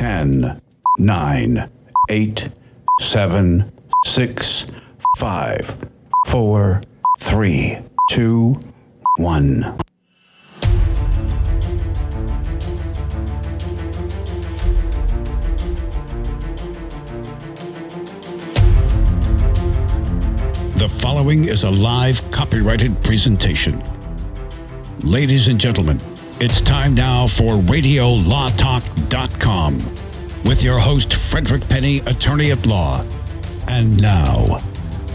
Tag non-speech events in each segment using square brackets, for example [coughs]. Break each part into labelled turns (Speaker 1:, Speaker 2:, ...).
Speaker 1: 10, 9, 8, 7, 6, 5, 4, 3, 2, 1. The following is a live copyrighted presentation. Ladies and gentlemen, it's time now for RadioLawTalk.com with your host, Frederick Penny, attorney at law. And now,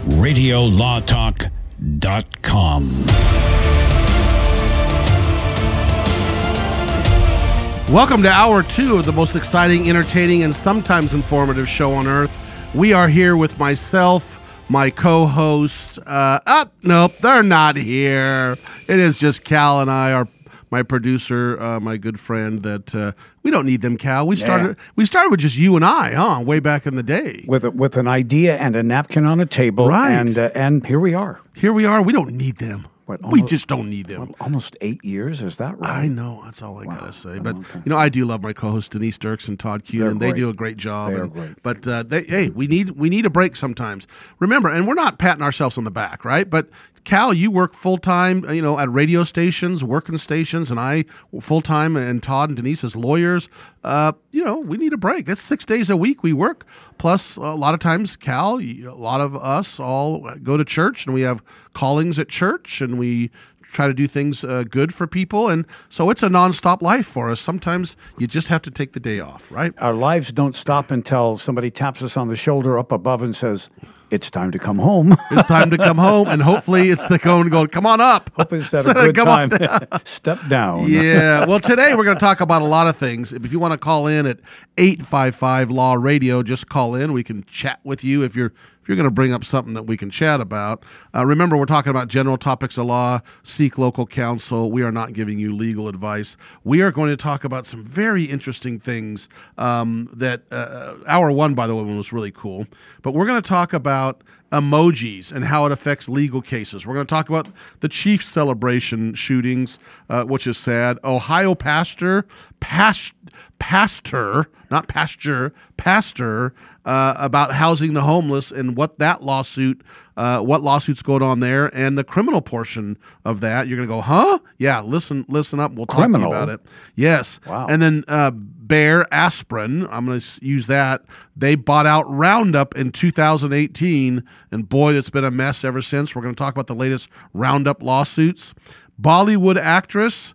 Speaker 1: RadioLawTalk.com.
Speaker 2: Welcome to hour two of the most exciting, entertaining, and sometimes informative show on earth. We are here with myself, my co-host. Uh, ah, nope, they're not here. It is just Cal and I, our my producer, uh, my good friend. That uh, we don't need them, Cal. We started we started with just you and I, huh? Way back in the day.
Speaker 3: with a, with an idea and a napkin on a table,
Speaker 2: Right.
Speaker 3: And uh, and here we are.
Speaker 2: Here we are. We don't need them.
Speaker 3: What,
Speaker 2: we just don't need them.
Speaker 3: Almost eight years, is that right?
Speaker 2: I know. That's all I gotta say. But you know, I do love my co-host Denise Dirks and Todd Kuhn. They do a great job.
Speaker 3: They
Speaker 2: and-
Speaker 3: great.
Speaker 2: But uh, they, hey, we need we need a break sometimes. Remember, and we're not patting ourselves on the back, right? But Cal, you work full time, you know, at radio stations, working stations, and I full time, and Todd and Denise as lawyers. Uh, you know, we need a break. That's six days a week we work. Plus, a lot of times, Cal, a lot of us all go to church, and we have callings at church, and we try to do things uh, good for people. And so it's a nonstop life for us. Sometimes you just have to take the day off, right?
Speaker 3: Our lives don't stop until somebody taps us on the shoulder up above and says, "It's time to come home." [laughs]
Speaker 2: It's time to come home, and hopefully it's the cone going, come on up.
Speaker 3: Hope it's had a good
Speaker 2: "Come on
Speaker 3: time. [laughs] Step down. [laughs]
Speaker 2: yeah. Well, today we're going to talk about a lot of things. If you want to call in at 855 Law Radio, just call in. We can chat with you if you're if you're going to bring up something that we can chat about. Uh, remember, we're talking about general topics of law. Seek local counsel. We are not giving you legal advice. We are going to talk about some very interesting things um, that uh, hour one, by the way, was really cool. But we're going to talk about emojis and how it affects legal cases. We're going to talk about the Chiefs celebration shootings, uh, which is sad. Ohio pastor, past, pastor, not pasture, pastor, uh, about housing the homeless and what that lawsuit, uh, what lawsuits going on there, and the criminal portion of that. You're going to go, huh? Yeah, listen, listen up. We'll talk to you about it. Yes.
Speaker 3: Wow.
Speaker 2: And then uh, Bayer Aspirin, I'm going to use that. They bought out Roundup in 2018, and boy, that's been a mess ever since. We're going to talk about the latest Roundup lawsuits. Bollywood actress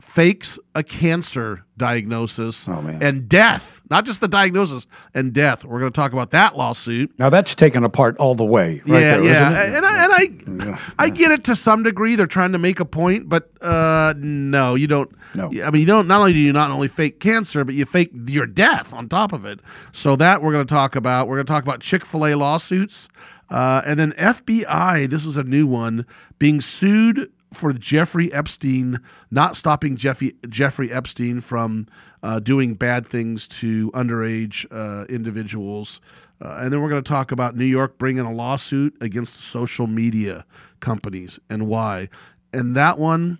Speaker 2: fakes a cancer diagnosis
Speaker 3: Oh,
Speaker 2: and death, not just the diagnosis and death. We're going to talk about that lawsuit.
Speaker 3: Now that's taken apart all the way, right
Speaker 2: yeah,
Speaker 3: there,
Speaker 2: yeah, and I, and I, I get it to some degree. They're trying to make a point, but uh, no, you don't.
Speaker 3: No.
Speaker 2: I mean, you don't. Not only do you not only fake cancer, but you fake your death on top of it. So that we're going to talk about. We're going to talk about Chick Fil A lawsuits, uh, and then FBI. This is a new one being sued for Jeffrey Epstein not stopping Jeffrey Jeffrey Epstein from uh, doing bad things to underage uh, individuals. Uh, and then we're going to talk about New York bringing a lawsuit against social media companies and why. And that one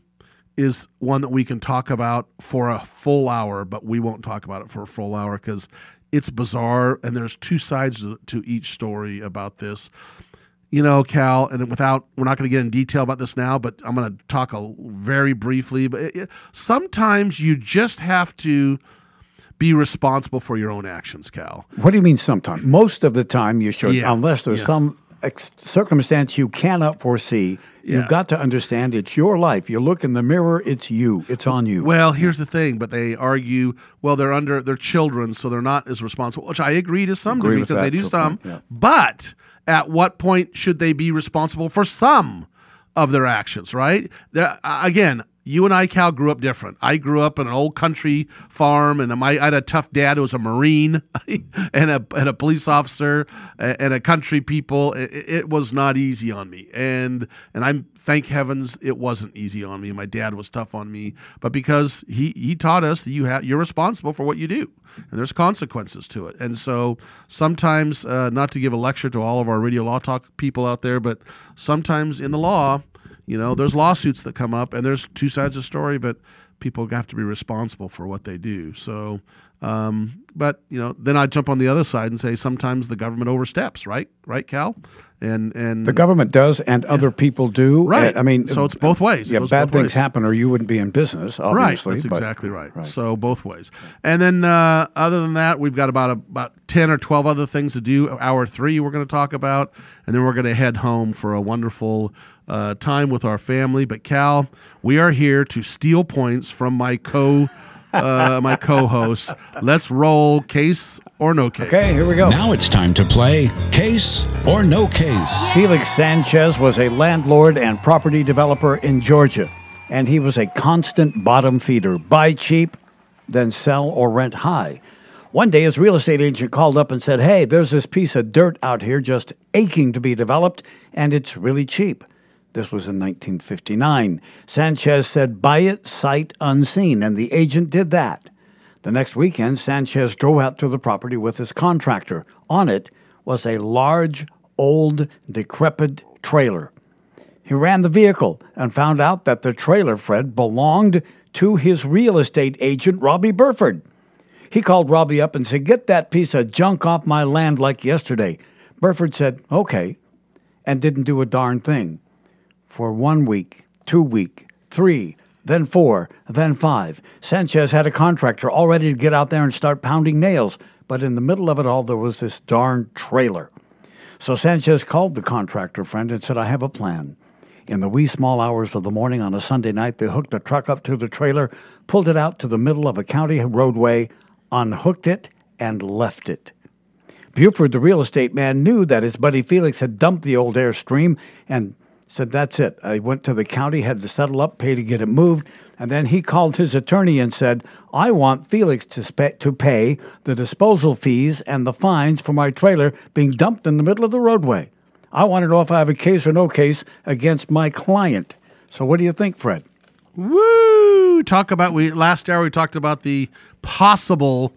Speaker 2: is one that we can talk about for a full hour, but we won't talk about it for a full hour because it's bizarre and there's two sides to- to each story about this. You know, Cal, and without, we're not going to get in detail about this now, but I'm going to talk a, very briefly. But it, it- sometimes you just have to be responsible for your own actions, Cal.
Speaker 3: What do you mean sometimes? Most of the time you should,
Speaker 2: Yeah,
Speaker 3: unless there's
Speaker 2: yeah.
Speaker 3: some ex- circumstance you cannot foresee.
Speaker 2: Yeah.
Speaker 3: You've got to understand it's your life. You look in the mirror, it's you. It's on you.
Speaker 2: Well, here's the thing, but they argue, well, they're under they're children, so they're not as responsible, which I agree to some
Speaker 3: Agree
Speaker 2: degree because they do some.
Speaker 3: point.
Speaker 2: But at what point should they be responsible for some of their actions? Right? There, again, you and I, Cal, grew up different. I grew up in an old country farm, and I had a tough dad who was a Marine [laughs] and a and a police officer and a country people. It, it was not easy on me, and and I'm thank heavens it wasn't easy on me. My dad was tough on me, but because he he taught us that you have you're responsible for what you do, and there's consequences to it. And so sometimes, uh, not to give a lecture to all of our radio law talk people out there, but sometimes in the law, you know, there's lawsuits that come up, and there's two sides of the story, but people have to be responsible for what they do. So, um, but you know, then I jump on the other side and say sometimes the government oversteps, right? Right, Cal? And and
Speaker 3: The government does, and other people do.
Speaker 2: Right.
Speaker 3: I mean,
Speaker 2: So it's both ways. It
Speaker 3: Yeah, bad things
Speaker 2: ways.
Speaker 3: happen, or you wouldn't be in business. Obviously,
Speaker 2: right. That's
Speaker 3: but-
Speaker 2: exactly right. So both ways. And then uh, other than that, we've got about about ten or twelve other things to do. Hour three, we're going to talk about, and then we're going to head home for a wonderful uh, time with our family. But Cal, we are here to steal points from my co. uh, my co-host. Let's roll case or no case.
Speaker 3: Okay, here we go.
Speaker 1: Now it's time to play Case or No Case.
Speaker 3: Felix Sanchez was a landlord and property developer in Georgia, and he was a constant bottom feeder buy cheap, then sell or rent high. One day, his real estate agent called up and said, Hey, there's this piece of dirt out here just aching to be developed, and it's really cheap. This was in 1959. Sanchez said, Buy it sight unseen, and the agent did that. The next weekend, Sanchez drove out to the property with his contractor. On it was a large, old, decrepit trailer. He ran the vehicle and found out that the trailer, Fred, belonged to his real estate agent, Robbie Burford. He called Robbie up and said, Get that piece of junk off my land like yesterday. Burford said, Okay, and didn't do a darn thing. For one week, two week, three, then four, then five. Sanchez had a contractor all ready to get out there and start pounding nails, but in the middle of it all, there was this darn trailer. So Sanchez called the contractor friend and said, I have a plan. In the wee small hours of the morning on a Sunday night, they hooked a truck up to the trailer, pulled it out to the middle of a county roadway, unhooked it, and left it. Buford, the real estate man, knew that his buddy Felix had dumped the old Airstream and said, That's it. I went to the county, had to settle up, pay to get it moved. And then he called his attorney and said, I want Felix to, spe- to pay the disposal fees and the fines for my trailer being dumped in the middle of the roadway. I want to know if I have a case or no case against my client. So, what do you think, Fred?
Speaker 2: Woo! Talk about we last hour we talked about the possible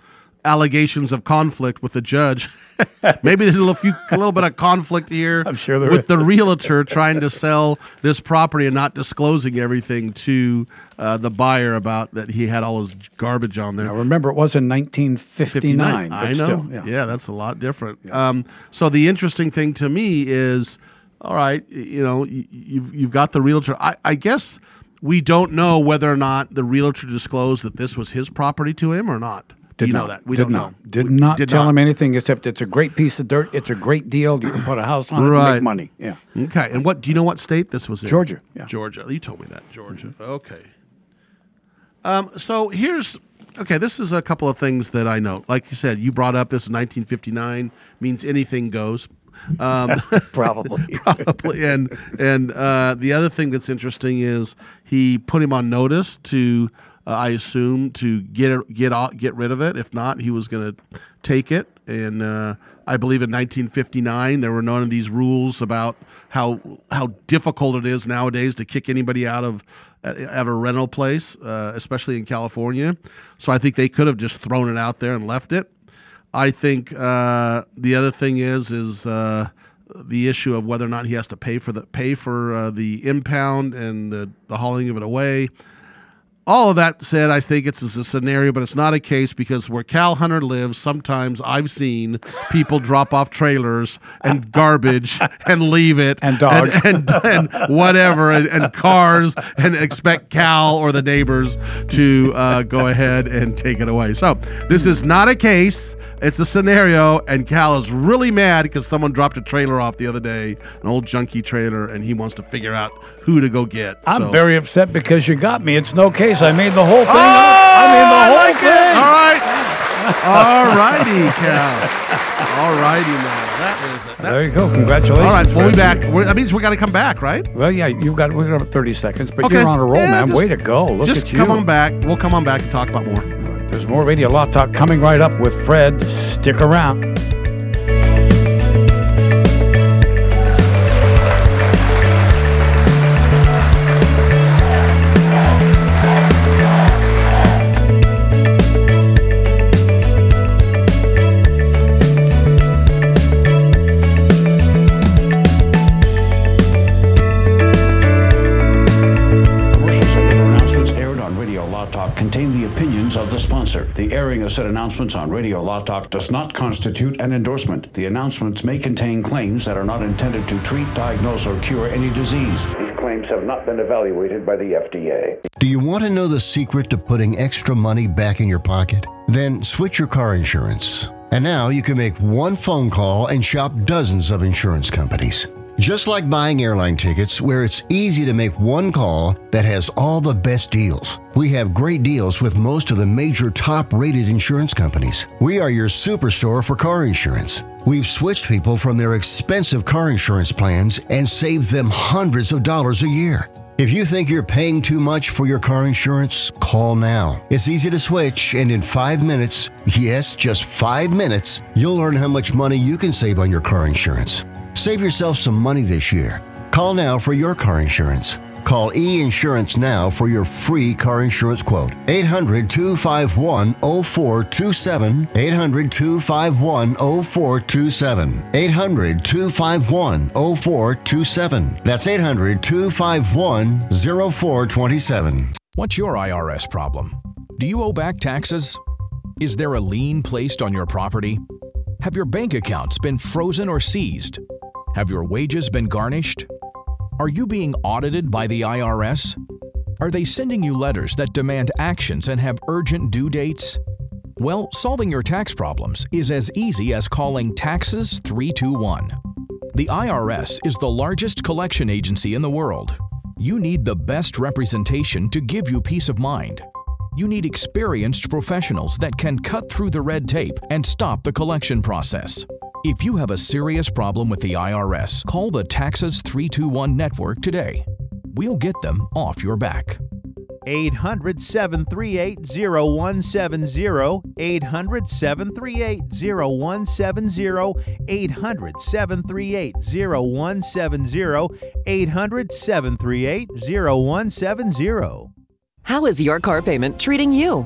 Speaker 2: allegations of conflict with the judge. [laughs] Maybe there's a little, few, a little bit of conflict here.
Speaker 3: I'm sure
Speaker 2: with
Speaker 3: is.
Speaker 2: the realtor trying to sell this property and not disclosing everything to uh, the buyer about that he had all his garbage on there.
Speaker 3: Now, remember, it was in 1959. but
Speaker 2: I know.
Speaker 3: Still,
Speaker 2: yeah.
Speaker 3: yeah.
Speaker 2: that's a lot different. Um, so the interesting thing to me is, all right, you know, y- you've you've got the realtor. I, I guess we don't know whether or not the realtor disclosed that this was his property to him or not.
Speaker 3: Did
Speaker 2: you
Speaker 3: not,
Speaker 2: know that? We
Speaker 3: did
Speaker 2: don't
Speaker 3: not,
Speaker 2: know.
Speaker 3: Did
Speaker 2: We-
Speaker 3: not
Speaker 2: did
Speaker 3: tell
Speaker 2: not.
Speaker 3: him anything except it's a great piece of dirt. It's a great deal. You can put a house on it and make money. Yeah.
Speaker 2: Okay, and what do you know? What state this was in?
Speaker 3: Georgia, yeah. Mm-hmm.
Speaker 2: Georgia. You told me that Georgia. Okay. Um. So here's okay. This is a couple of things that I know. Like you said, you brought up this is 1959 means anything goes. Um, [laughs]
Speaker 3: Probably. [laughs]
Speaker 2: probably. And and uh, the other thing that's interesting is he put him on notice to, uh, I assume, to get get out, get rid of it. If not, he was going to take it. And uh, I believe in 1959 there were none of these rules about how how difficult it is nowadays to kick anybody out of out a rental place, uh, especially in California. So I think they could have just thrown it out there and left it. I think uh, the other thing is is uh, the issue of whether or not he has to pay for the pay for uh, the impound and the, the hauling of it away. All of that said, I think it's a scenario, but it's not a case because where Cal Hunter lives, sometimes I've seen people drop off trailers and garbage [laughs] and leave it,
Speaker 3: And dogs.
Speaker 2: and, and, whatever, and, and cars, and expect Cal or the neighbors to uh, go ahead and take it away. So this is not a case. It's a scenario, and Cal is really mad because someone dropped a trailer off the other day, an old junky trailer, and he wants to figure out who to go get.
Speaker 3: I'm
Speaker 2: So-
Speaker 3: very upset because you got me. It's no case. I made the whole thing
Speaker 2: Oh,
Speaker 3: up. I made the whole
Speaker 2: like
Speaker 3: thing.
Speaker 2: it. All right. All righty, Cal. All righty, man. That was it. That-
Speaker 3: There you go. Congratulations.
Speaker 2: all right, we'll be back. We're, that means we got to come back, right?
Speaker 3: Well, yeah, You've got we got about 30 seconds, but
Speaker 2: Okay.
Speaker 3: you're on a roll,
Speaker 2: Yeah,
Speaker 3: man.
Speaker 2: just-
Speaker 3: Way to go. Look
Speaker 2: Just
Speaker 3: at you.
Speaker 2: come on back. We'll come on back and talk about more.
Speaker 3: There's more Radio Law Talk coming right up with Fred. Stick around.
Speaker 1: The airing of said announcements on Radio Law Talk does not constitute an endorsement. The announcements may contain claims that are not intended to treat, diagnose, or cure any disease. These claims have not been evaluated by the FDA.
Speaker 4: Do you want to know the secret to putting extra money back in your pocket? Then switch your car insurance. And now you can make one phone call and shop dozens of insurance companies. Just like buying airline tickets, where it's easy to make one call that has all the best deals. We have great deals with most of the major top rated insurance companies. We are your superstore for car insurance. We've switched people from their expensive car insurance plans and saved them hundreds of dollars a year. If you think you're paying too much for your car insurance, call now. It's easy to switch, and in five minutes, yes, just five minutes, you'll learn how much money you can save on your car insurance. Save yourself some money this year. Call now for your car insurance. Call E Insurance now for your free car insurance quote. 800 251 0427. 800 251 0427. 800 251 0427. That's 800 251 0427.
Speaker 5: What's your IRS problem? Do you owe back taxes? Is there a lien placed on your property? Have your bank accounts been frozen or seized? Have your wages been garnished? Are you being audited by the IRS? Are they sending you letters that demand actions and have urgent due dates? Well, solving your tax problems is as easy as calling Taxes 321. The IRS is the largest collection agency in the world. You need the best representation to give you peace of mind. You need experienced professionals that can cut through the red tape and stop the collection process. If you have a serious problem with the IRS, call the Taxes 321 network today. We'll get them off your back.
Speaker 6: 800 738 0170. 800 738 0170. 800 738 0170. 800 738 0170.
Speaker 7: How is your car payment treating you?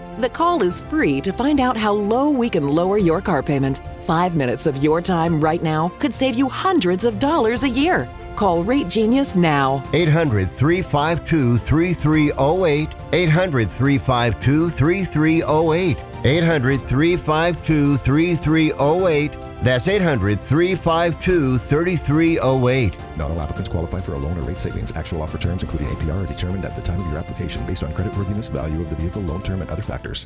Speaker 7: The call is free to find out how low we can lower your car payment. Five minutes of your time right now could save you hundreds of dollars a year. Call Rate Genius now.
Speaker 4: 800 352 3308. 800 352 3308. 800 352 3308. That's 800 352 3308.
Speaker 8: Not all applicants qualify for a loan or rate savings. Actual offer terms, including APR, are determined at the time of your application based on creditworthiness, value of the vehicle, loan term, and other factors.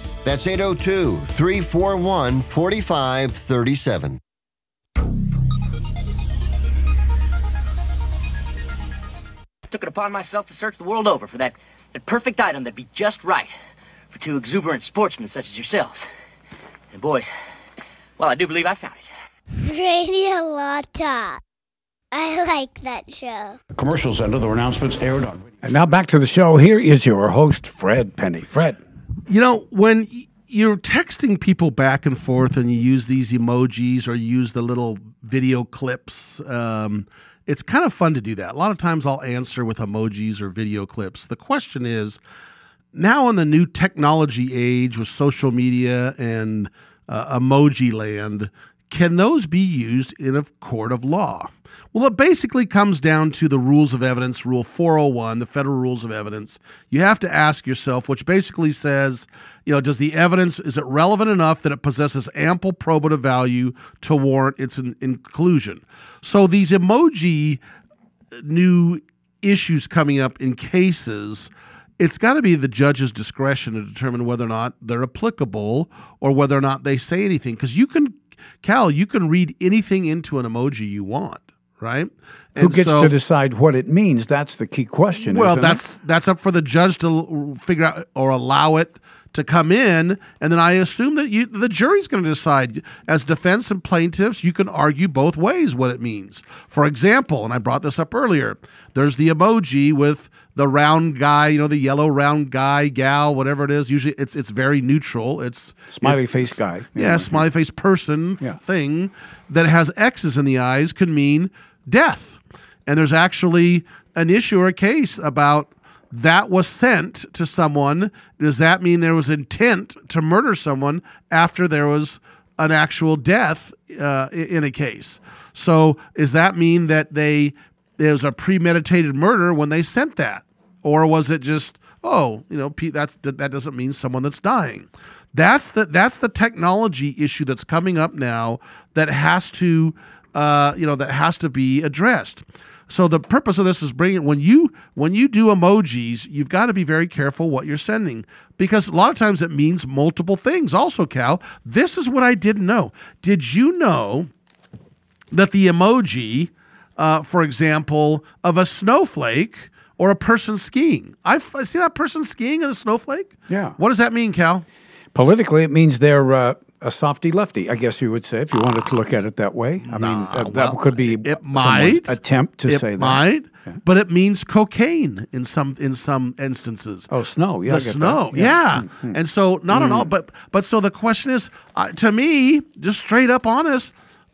Speaker 4: That's 802 341 4537.
Speaker 9: took it upon myself to search the world over for that, that perfect item that'd be just right for two exuberant sportsmen such as yourselves. And boys, well, I do believe I found it.
Speaker 10: Radio Law Talk. I like that show.
Speaker 1: The commercials and other announcements aired on.
Speaker 3: And now back to the show. Here is your host, Fred Penny. Fred.
Speaker 2: You know, when you're texting people back and forth and you use these emojis or you use the little video clips, um, it's kind of fun to do that. A lot of times I'll answer with emojis or video clips. The question is now in the new technology age with social media and uh, emoji land, can those be used in a court of law? Well, it basically comes down to the rules of evidence, Rule 401, the federal rules of evidence. You have to ask yourself, which basically says, you know, does the evidence is it relevant enough that it possesses ample probative value to warrant its inclusion? So these emoji new issues coming up in cases it's got to be the judge's discretion to determine whether or not they're applicable or whether or not they say anything because you can cal you can read anything into an emoji you want right
Speaker 3: Who gets
Speaker 2: so-
Speaker 3: to decide what it means? That's the key question.
Speaker 2: well,
Speaker 3: isn't
Speaker 2: that's
Speaker 3: it?
Speaker 2: that's up for the judge to figure out or allow it to come in, and then I assume that you the jury's going to decide. As defense and plaintiffs, you can argue both ways what it means. For example, and I brought this up earlier, there's the emoji with the round guy, you know, the yellow round guy, gal, whatever it is. Usually, it's it's very neutral. It's
Speaker 3: smiley
Speaker 2: it's-
Speaker 3: face guy.
Speaker 2: yeah, smiley face person
Speaker 3: Yeah.
Speaker 2: thing that has X's in the eyes could mean death. And there's actually an issue or a case about that was sent to someone. Does that mean there was intent to murder someone after there was an actual death uh, in a case? So does that mean that they there was a premeditated murder when they sent that, or was it just oh you know that's that that doesn't mean someone that's dying? That's the that's the technology issue that's coming up now that has to uh, you know that has to be addressed. So the purpose of this is bringing when you when you do emojis, you've got to be very careful what you're sending because a lot of times it means multiple things. Also, Cal, this is what I didn't know. Did you know that the emoji, uh, for example, of a snowflake or a person skiing? I've I see that person skiing in a snowflake.
Speaker 3: Yeah.
Speaker 2: What does that mean, Cal?
Speaker 3: Politically, it means they're uh, a softy lefty, I guess you would say, if you wanted to look at it that way. I mean, uh, that
Speaker 2: well,
Speaker 3: could be
Speaker 2: it
Speaker 3: someone's
Speaker 2: might
Speaker 3: attempt to
Speaker 2: it
Speaker 3: say that.
Speaker 2: might, but it means cocaine in some in some instances.
Speaker 3: Oh, snow. Yeah, I
Speaker 2: the
Speaker 3: get that.
Speaker 2: snow.
Speaker 3: Yeah.
Speaker 2: Yeah,
Speaker 3: Mhm.
Speaker 2: and so not at all. But but so the question is, uh, to me, just straight up honest,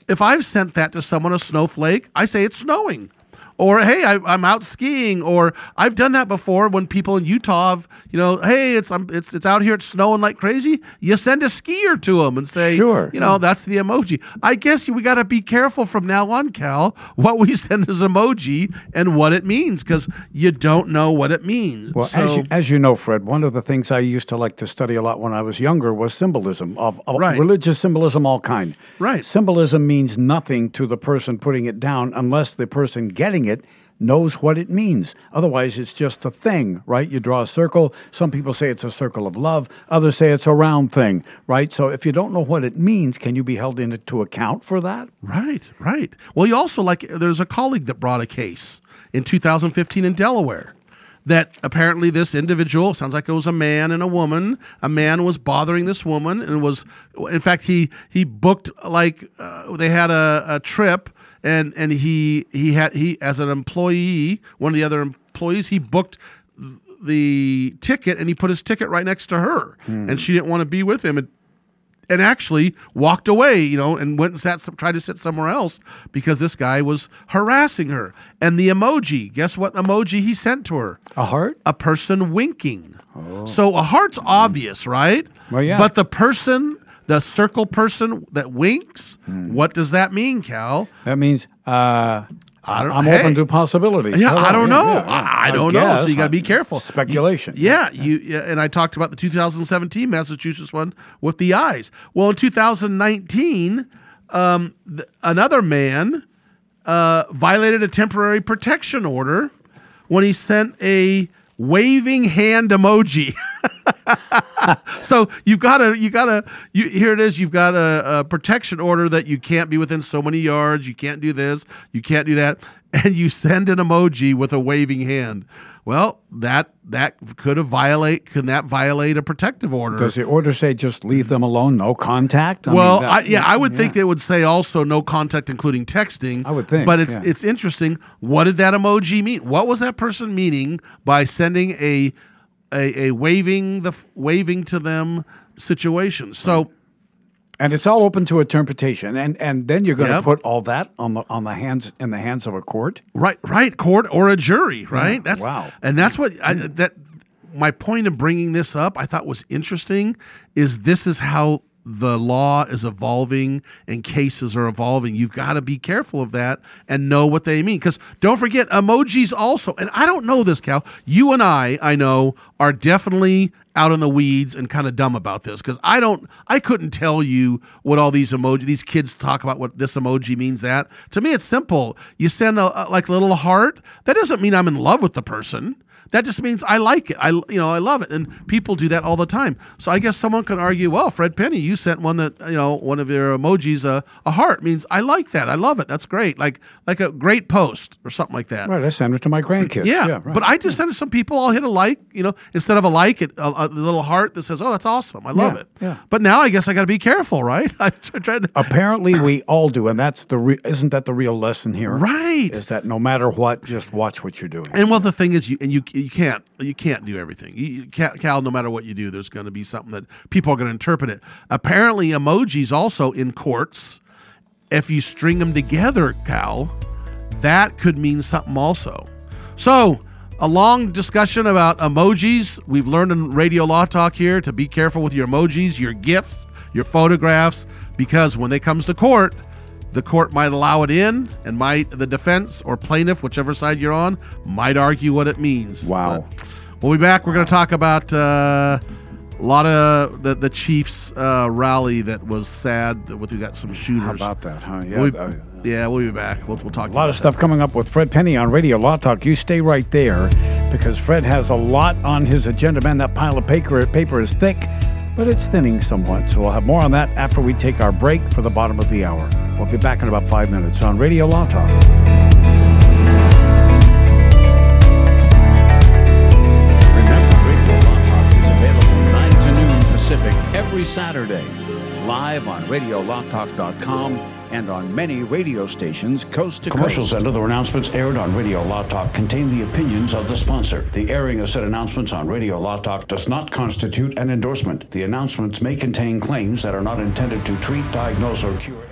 Speaker 2: if I've sent that to someone a snowflake, I say it's snowing. Or hey, I, I'm out skiing. Or I've done that before when people in Utah, have, you know, hey, it's um, it's it's out here, it's snowing like crazy. You send a skier to them and say,
Speaker 3: Sure.
Speaker 2: you know, that's the emoji. I guess we got to be careful from now on, Cal, what we [laughs] send as emoji and what it means because you don't know what it means.
Speaker 3: Well, as, you, as you know, Fred, one of the things I used to like to study a lot when I was younger was symbolism of, of
Speaker 2: Right.
Speaker 3: religious symbolism, all kind.
Speaker 2: Right.
Speaker 3: Symbolism means nothing to the person putting it down unless the person getting it knows what it means. Otherwise, it's just a thing, right? You draw a circle. Some people say it's a circle of love. Others say it's a round thing, right? So if you don't know what it means, can you be held into account for that?
Speaker 2: Right, right. Well, you also like there's a colleague that brought a case in 2015 in Delaware that apparently this individual sounds like it was a man and a woman. A man was bothering this woman and was, in fact, he he booked like uh, they had a, a trip and and he he had he as an employee, one of the other employees, he booked the ticket and he put his ticket right next to her, hmm. and she didn't want to be with him. And and actually walked away, you know, and went and sat, some, tried to sit somewhere else because this guy was harassing her. And the emoji, guess what emoji he sent to her?
Speaker 3: A heart?
Speaker 2: A person winking. Oh. So a heart's obvious, right?
Speaker 3: Well, yeah.
Speaker 2: But the person, the circle person that winks, what does that mean, Cal?
Speaker 3: That means uh,
Speaker 2: I don't-
Speaker 3: I'm
Speaker 2: hey.
Speaker 3: open to possibilities.
Speaker 2: Yeah, I don't
Speaker 3: yeah,
Speaker 2: know.
Speaker 3: yeah, yeah.
Speaker 2: I, I don't know. So you got to be careful.
Speaker 3: Speculation.
Speaker 2: Yeah, you yeah, and I talked about the 2017 Massachusetts one with the eyes. Well, in 2019, um, th- another man uh, violated a temporary protection order when he sent a waving hand emoji. [laughs] [laughs] so you've got to you got to you here it is you've got a, a protection order that you can't be within so many yards you can't do this you can't do that [laughs] and you send an emoji with a waving hand well that that could have violate can that violate a protective order
Speaker 3: Does the order say just leave them alone, no contact? I mean,
Speaker 2: well,
Speaker 3: that-
Speaker 2: I, yeah, I would think it would say also no contact, including texting.
Speaker 3: I would think,
Speaker 2: but it's
Speaker 3: yeah.
Speaker 2: it's interesting. What did that emoji mean? What was that person meaning by sending a a, a waving the waving to them situation? So
Speaker 3: and it's all open to interpretation, and and then you're going to
Speaker 2: Yep.
Speaker 3: put all that on the on the hands in the hands of a court.
Speaker 2: right, right, court or a jury, right? That's
Speaker 3: wow.
Speaker 2: and that's what I, that. My point of bringing this up, I thought was interesting, is this is how the law is evolving and cases are evolving. You've got to be careful of that and know what they mean. Because don't forget, emojis also, and I don't know this, Cal. You and I, I know, are definitely out in the weeds and kind of dumb about this because I don't, I couldn't tell you what all these emoji, these kids talk about what this emoji means. That to me, it's simple. You send a, a like a little heart. That doesn't mean I'm in love with the person. That just means I like it. I you know I love it, and people do that all the time. So I guess someone could argue, well, Fred Penny, you sent one that you know one of your emojis a, a heart means I like that. I love it. That's great. Like like a great post or something like that.
Speaker 3: Right. I send it to my grandkids.
Speaker 2: Yeah,
Speaker 3: yeah right.
Speaker 2: but I just send it to some people. I'll hit a like, you know, instead of a like, it a, a little heart that says, "Oh, that's awesome. I love
Speaker 3: Yeah,
Speaker 2: it."
Speaker 3: yeah.
Speaker 2: But now I guess I got to be careful, right? [laughs] I tried to.
Speaker 3: Apparently, [coughs] we all do, and that's the re- isn't that the real lesson here?
Speaker 2: Right.
Speaker 3: Is that no matter what, just watch what you're doing.
Speaker 2: And well, the thing is, you and you you can't you can't do everything. You, can't, Cal, no matter what you do, there's going to be something that people are going to interpret it. Apparently, emojis also in courts, if you string them together, Cal, that could mean something also. So. A long discussion about emojis. We've learned in Radio Law Talk here to be careful with your emojis, your gifts, your photographs, because when it comes to court, the court might allow it in, and might the defense or plaintiff, whichever side you're on, might argue what it means.
Speaker 3: Wow.
Speaker 2: But we'll be back. We're going to talk about uh, a lot of the the Chiefs uh, rally that was sad. With we got some shooters.
Speaker 3: How about that, huh? Yeah.
Speaker 2: We'll be-
Speaker 3: uh,
Speaker 2: yeah, we'll be back. We'll, we'll talk.
Speaker 3: a lot of stuff coming up with Fred Penny on Radio Law Talk. You stay right there because Fred has a lot on his agenda. Man, that pile of paper paper is thick, but it's thinning somewhat. So we'll have more on that after we take our break for the bottom of the hour. We'll be back in about five minutes on Radio Law Talk. Remember, Radio Law is available 9 to noon Pacific every Saturday, live on RadioLawTalk.com and on many radio stations coast to
Speaker 1: Commercials
Speaker 3: coast.
Speaker 1: and other announcements aired on Radio Law Talk contain the opinions of the sponsor. The airing of said announcements on Radio Law Talk does not constitute an endorsement. The announcements may contain claims that are not intended to treat, diagnose, or cure.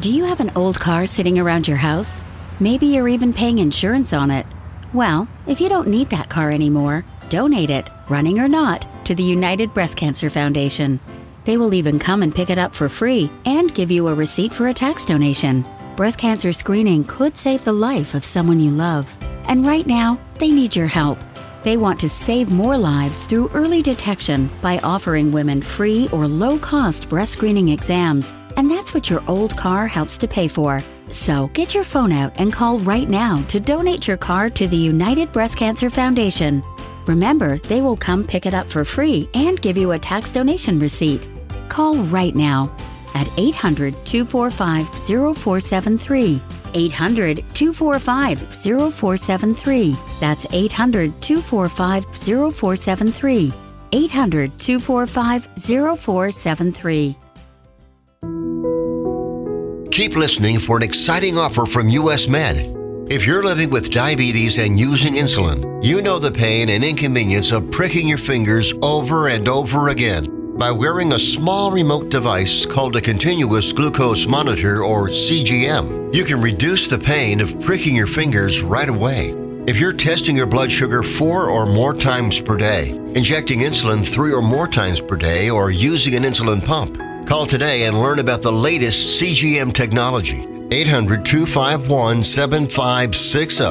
Speaker 11: Do you have an old car sitting around your house? Maybe you're even paying insurance on it. Well, if you don't need that car anymore, donate it, running or not, to the United Breast Cancer Foundation. They will even come and pick it up for free and give you a receipt for a tax donation. Breast cancer screening could save the life of someone you love. And right now, they need your help. They want to save more lives through early detection by offering women free or low cost breast screening exams. And that's what your old car helps to pay for. So get your phone out and call right now to donate your car to the United Breast Cancer Foundation. Remember, they will come pick it up for free and give you a tax donation receipt. Call right now at 800 245 0473. 800 245 0473. That's 800 245 0473. 800 245 0473.
Speaker 4: Keep listening for an exciting offer from US Med. If you're living with diabetes and using insulin, you know the pain and inconvenience of pricking your fingers over and over again. By wearing a small remote device called a continuous glucose monitor or CGM, you can reduce the pain of pricking your fingers right away. If you're testing your blood sugar four or more times per day, injecting insulin three or more times per day, or using an insulin pump, call today and learn about the latest CGM technology. 800 251 7560.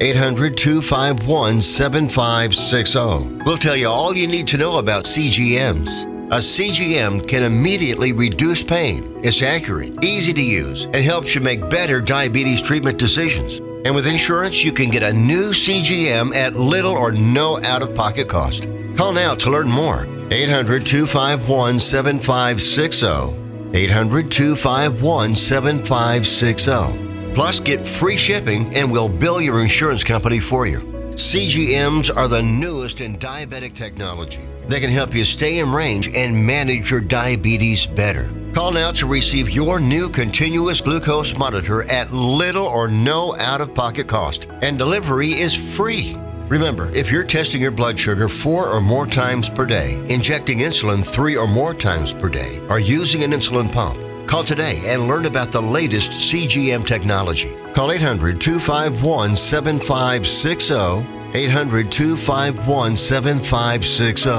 Speaker 4: 800 251 7560. We'll tell you all you need to know about CGMs. A CGM can immediately reduce pain. It's accurate, easy to use, and helps you make better diabetes treatment decisions. And with insurance, you can get a new CGM at little or no out of pocket cost. Call now to learn more. 800 251 7560. 800 251 7560. Plus, get free shipping and we'll bill your insurance company for you. CGMs are the newest in diabetic technology. They can help you stay in range and manage your diabetes better. Call now to receive your new continuous glucose monitor at little or no out of pocket cost, and delivery is free. Remember, if you're testing your blood sugar four or more times per day, injecting insulin three or more times per day, or using an insulin pump, call today and learn about the latest CGM technology. Call 800 251 7560. 800 251 7560.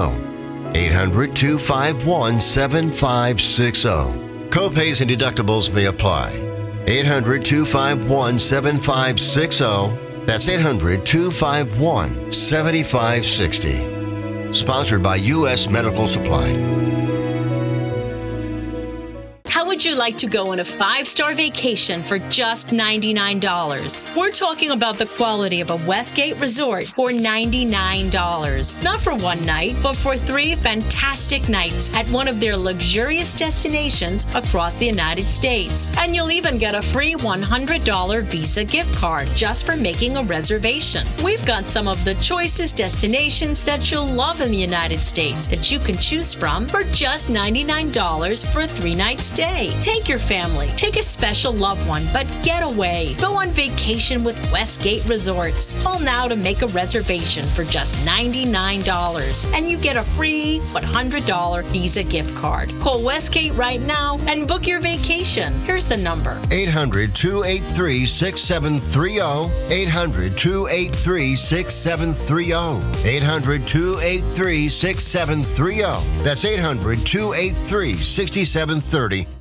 Speaker 4: 800 251 7560. Copays and deductibles may apply. 800 251 7560. That's 800 251 7560. Sponsored by U.S. Medical Supply.
Speaker 12: Would you like to go on a five star vacation for just $99? We're talking about the quality of a Westgate resort for $99. Not for one night, but for three fantastic nights at one of their luxurious destinations across the United States. And you'll even get a free $100 Visa gift card just for making a reservation. We've got some of the choicest destinations that you'll love in the United States that you can choose from for just $99 for a three night stay. Take your family, take a special loved one, but get away. Go on vacation with Westgate Resorts. Call now to make a reservation for just $99 and you get a free $100 Visa gift card. Call Westgate right now and book your vacation. Here's the number
Speaker 4: 800 283 6730. 800 283 6730. 800 283 6730. That's 800 283 6730.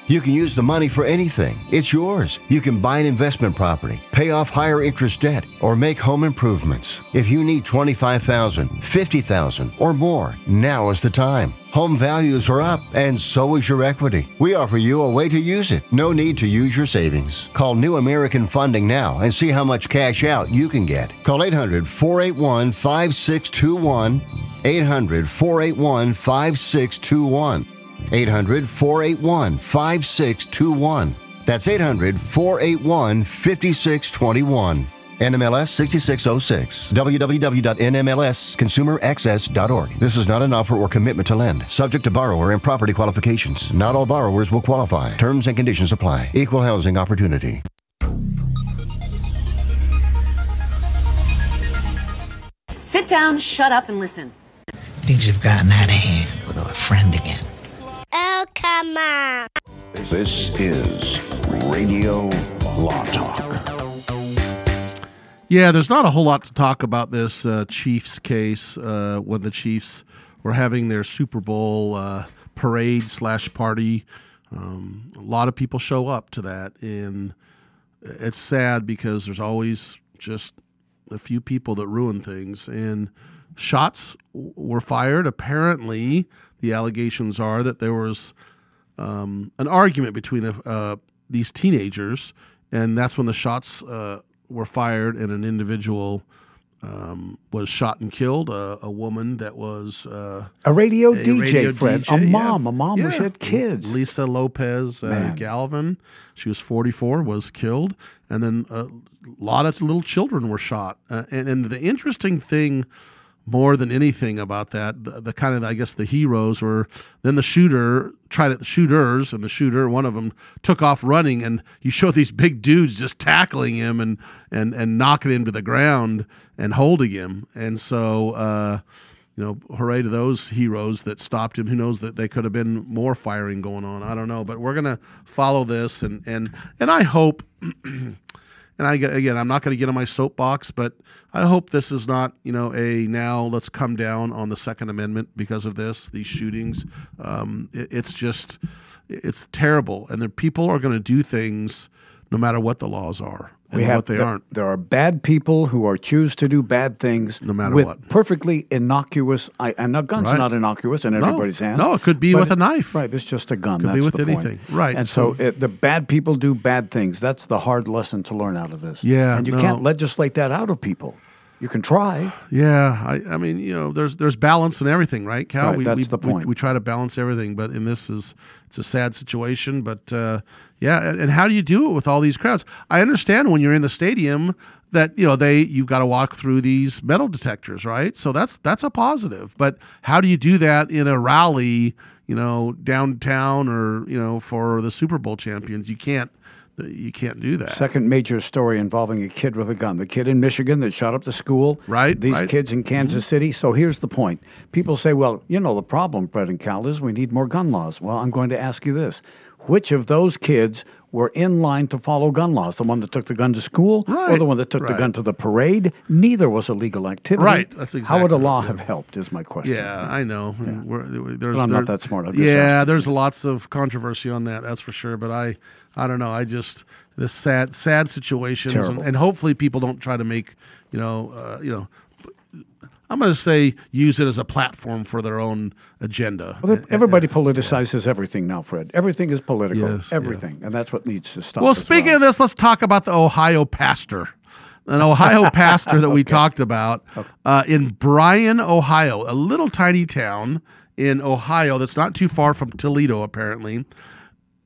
Speaker 4: You can use the money for anything. It's yours. You can buy an investment property, pay off higher interest debt, or make home improvements. If you need 25,000, 50,000 or more, now is the time. Home values are up and so is your equity. We offer you a way to use it. No need to use your savings. Call New American Funding now and see how much cash out you can get. Call 800 481 5621. 800 481 5621. 800 481 5621. That's 800 481 5621. NMLS 6606. www.nmlsconsumeraccess.org. This is not an offer or commitment to lend. Subject to borrower and property qualifications. Not all borrowers will qualify. Terms and conditions apply. Equal housing opportunity.
Speaker 13: Sit down, shut up, and listen.
Speaker 14: Things have gotten out of hand with a friend again.
Speaker 10: Come on.
Speaker 1: This is Radio Law Talk.
Speaker 2: Yeah, there's not a whole lot to talk about this uh, Chiefs case uh, when the Chiefs were having their Super Bowl uh, parade slash party. Um, a lot of people show up to that, and it's sad because there's always just a few people that ruin things. And shots were fired. Apparently, the allegations are that there was um, an argument between uh, these teenagers, and that's when the shots uh, were fired, and an individual um, was shot and killed. Uh, a woman that was uh,
Speaker 3: A radio
Speaker 2: a
Speaker 3: DJ,
Speaker 2: radio
Speaker 3: Fred.
Speaker 2: DJ,
Speaker 3: a
Speaker 2: yeah.
Speaker 3: mom. A mom who had kids.
Speaker 2: Lisa Lopez uh, Galvan. She was 44, was killed, and then a lot of little children were shot. Uh, and, and the interesting thing, more than anything about that, the, the kind of I guess the heroes were then the shooter tried it. Shooters and the shooter, one of them took off running, and you show these big dudes just tackling him and and and knocking him to the ground and holding him, and so. Uh, you know, hooray to those heroes that stopped him. Who knows that they could have been more firing going on. I don't know, but we're gonna follow this, and and and I hope. [clears throat] And I again, I'm not going to get on my soapbox, but I hope this is not, you know, a now let's come down on the Second Amendment because of this, these shootings. Um, it, it's just, it's terrible, and the people are going to do things no matter what the laws are and
Speaker 3: We have
Speaker 2: what they aren't.
Speaker 3: There are bad people who are choose to do bad things, no
Speaker 2: matter
Speaker 3: with
Speaker 2: what.
Speaker 3: Perfectly innocuous. I, and a gun's
Speaker 2: Right.
Speaker 3: not innocuous in
Speaker 2: No.
Speaker 3: everybody's hands.
Speaker 2: No, it could be with a knife.
Speaker 3: Right, it's just a gun.
Speaker 2: Could be
Speaker 3: That's
Speaker 2: with
Speaker 3: the point.
Speaker 2: Right,
Speaker 3: And so,
Speaker 2: so-
Speaker 3: it, the bad people do bad things. That's the hard lesson to learn out of this.
Speaker 2: Yeah,
Speaker 3: and you
Speaker 2: no.
Speaker 3: can't legislate that out of people. You can try.
Speaker 2: Yeah, I, I mean, you know, there's there's balance in everything, right, Cal?
Speaker 3: Right,
Speaker 2: we,
Speaker 3: that's
Speaker 2: we,
Speaker 3: the
Speaker 2: we-
Speaker 3: point.
Speaker 2: We, try to balance everything, but in this is it's a sad situation. But uh, yeah, and, how do you do it with all these crowds? I understand when you're in the stadium that you know they you've got to walk through these metal detectors, right? So that's that's a positive. But how do you do that in a rally? You know, downtown or you know for the Super Bowl champions, you can't. you can't do that.
Speaker 3: Second major story involving a kid with a gun. The kid in Michigan that shot up the school.
Speaker 2: Right.
Speaker 3: These
Speaker 2: right.
Speaker 3: kids in Kansas
Speaker 2: Mhm.
Speaker 3: City. So here's the point. People say, well, you know, the problem, Brett and Cal, is we need more gun laws. Well, I'm going to ask you this. Which of those kids were in line to follow gun laws? The one that took the gun to school or the one that took the gun to the parade? Neither was illegal activity.
Speaker 2: Right, that's exactly
Speaker 3: How would a law
Speaker 2: right,
Speaker 3: have helped, is my question.
Speaker 2: Yeah, I know.
Speaker 3: But I'm not that smart. I'm
Speaker 2: yeah, there's lots of controversy on that. That's for sure. But I, I don't know. I just this sad, sad situations, and, and hopefully people don't try to make, you know, uh, you know. I'm going to say use it as a platform for their own agenda.
Speaker 3: Well, they- eh, eh, everybody eh, politicizes everything now, Fred. Everything is political.
Speaker 2: Yes,
Speaker 3: everything. And that's what needs to stop.
Speaker 2: Well, speaking of this, let's talk about the Ohio pastor. An Ohio [laughs] pastor that we talked about uh, in Bryan, Ohio, a little tiny town in Ohio that's not too far from Toledo, apparently,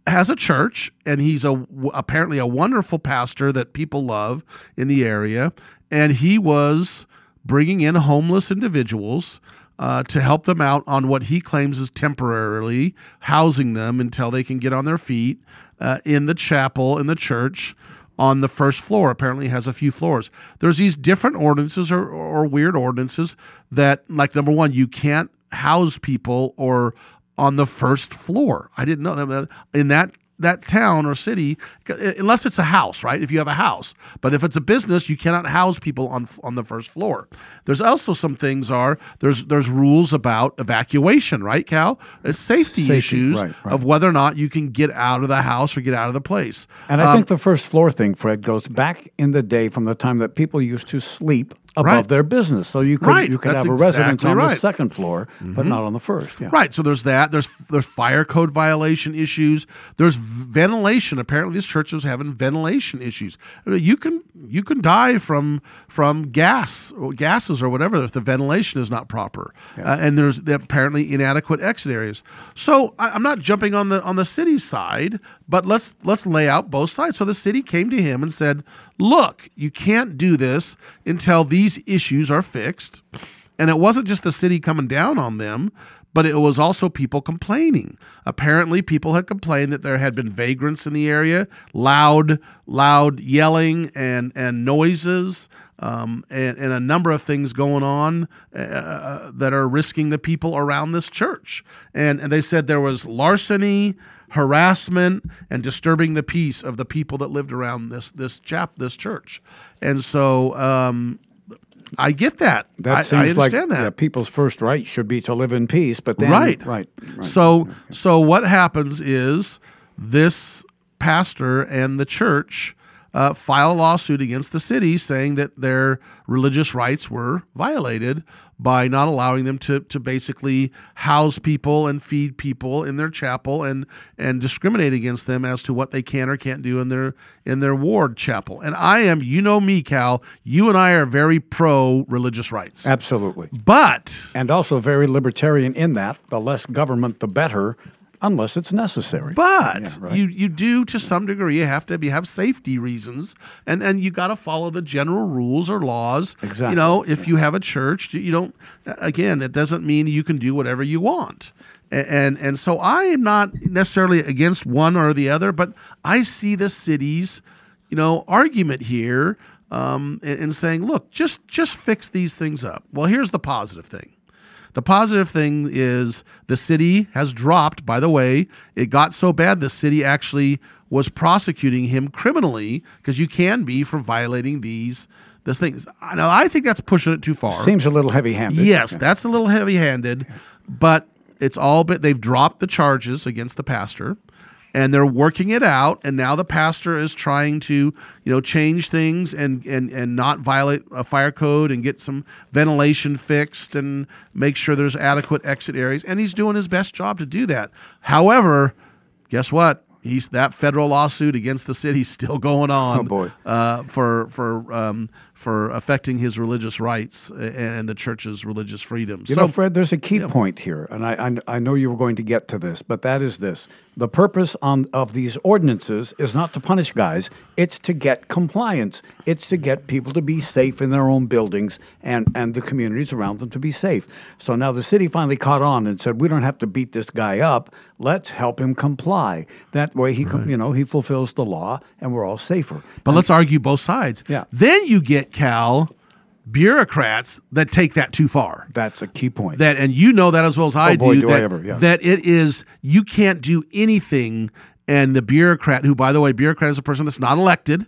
Speaker 2: has a church, and he's a w- apparently a wonderful pastor that people love in the area, and he was bringing in homeless individuals uh, to help them out on what he claims is temporarily housing them until they can get on their feet uh, in the chapel in the church on the first floor. Apparently, has a few floors. There's these different ordinances or, or weird ordinances that, like number one, you can't house people or on the first floor. I didn't know that in that that town or city unless it's a house, right? If you have a house. But if it's a business, you cannot house people on on the first floor. There's also some things are there's there's rules about evacuation, right, Cal? It's safety,
Speaker 3: Safety,
Speaker 2: issues
Speaker 3: right, right.
Speaker 2: of whether or not you can get out of the house or get out of the place.
Speaker 3: And I
Speaker 2: Um,
Speaker 3: think the first floor thing, Fred, goes back in the day from the time that people used to sleep above
Speaker 2: Right.
Speaker 3: their business. So you could
Speaker 2: Right,
Speaker 3: you could
Speaker 2: that's
Speaker 3: have a residence
Speaker 2: exactly
Speaker 3: on the second floor, but
Speaker 2: Mhm.
Speaker 3: not on the first. Yeah.
Speaker 2: Right. So there's that. There's there's fire code violation issues. There's ventilation. Apparently, this church is having ventilation issues. I mean, You can you can die from from gas or gases or whatever if the ventilation is not proper. Uh, and there's the apparently inadequate exit areas. So I, I'm not jumping on the on the city side, but let's let's lay out both sides. So the city came to him and said, "Look, you can't do this until these issues are fixed." And it wasn't just the city coming down on them, but it was also people complaining. Apparently, people had complained that there had been vagrants in the area, loud, loud yelling and and noises, um, and, and a number of things going on uh, that are risking the people around this church. And and they said there was larceny, harassment, and disturbing the peace of the people that lived around this this chap this church. And so. Um, I get that.
Speaker 3: That
Speaker 2: I,
Speaker 3: seems
Speaker 2: I
Speaker 3: like
Speaker 2: understand that.
Speaker 3: yeah, people's first right should be to live in peace, but then
Speaker 2: right.
Speaker 3: right, right.
Speaker 2: So so what happens is this pastor and the church uh, file a lawsuit against the city saying that their religious rights were violated by not allowing them to, to basically house people and feed people in their chapel and and discriminate against them as to what they can or can't do in their in their ward chapel. And I am, you know me, Cal, you and I are very pro religious rights.
Speaker 3: Absolutely.
Speaker 2: But
Speaker 3: and also very libertarian in that the less government the better unless it's necessary.
Speaker 2: But
Speaker 3: Yeah, right.
Speaker 2: you you do to some degree you have to be have safety reasons and and you got to follow the general rules or laws.
Speaker 3: Exactly.
Speaker 2: You know, if you have a church, you don't again, it doesn't mean you can do whatever you want. A- And and so I am not necessarily against one or the other, but I see the city's, you know, argument here um, in saying, look, just just fix these things up. Well, here's the positive thing. The positive thing is the city has dropped, by the way, it got so bad the city actually was prosecuting him criminally because you can be for violating these these things. Now I think that's pushing it too far.
Speaker 3: Seems a little heavy-handed.
Speaker 2: Yes,
Speaker 3: Yeah.
Speaker 2: that's a little heavy-handed, but it's all but they've dropped the charges against the pastor and they're working it out and now the pastor is trying to you know change things and and and not violate a fire code and get some ventilation fixed and make sure there's adequate exit areas. And he's doing his best job to do that. However guess what he's that federal lawsuit against the city is still going on
Speaker 3: Oh, boy.
Speaker 2: uh, for for um, for affecting his religious rights and the church's religious freedoms
Speaker 3: You know, Fred, there's a key point here, and I, I I know you were going to get to this, but that is this: the purpose on of these ordinances is not to punish guys; it's to get compliance. It's to get people to be safe in their own buildings and and the communities around them to be safe. So now the city finally caught on and said, "We don't have to beat this guy up. Let's help him comply." That that way, he com- you know he fulfills the law, and we're all safer.
Speaker 2: But let's argue both sides.
Speaker 3: Yeah.
Speaker 2: Then you get Cal bureaucrats that take that too far.
Speaker 3: That's a key point.
Speaker 2: That and you know that as well as I
Speaker 3: Oh, boy,
Speaker 2: do.
Speaker 3: do I ever, yeah.
Speaker 2: that it is you can't do anything, and the bureaucrat, who by the way, bureaucrat is a person that's not elected,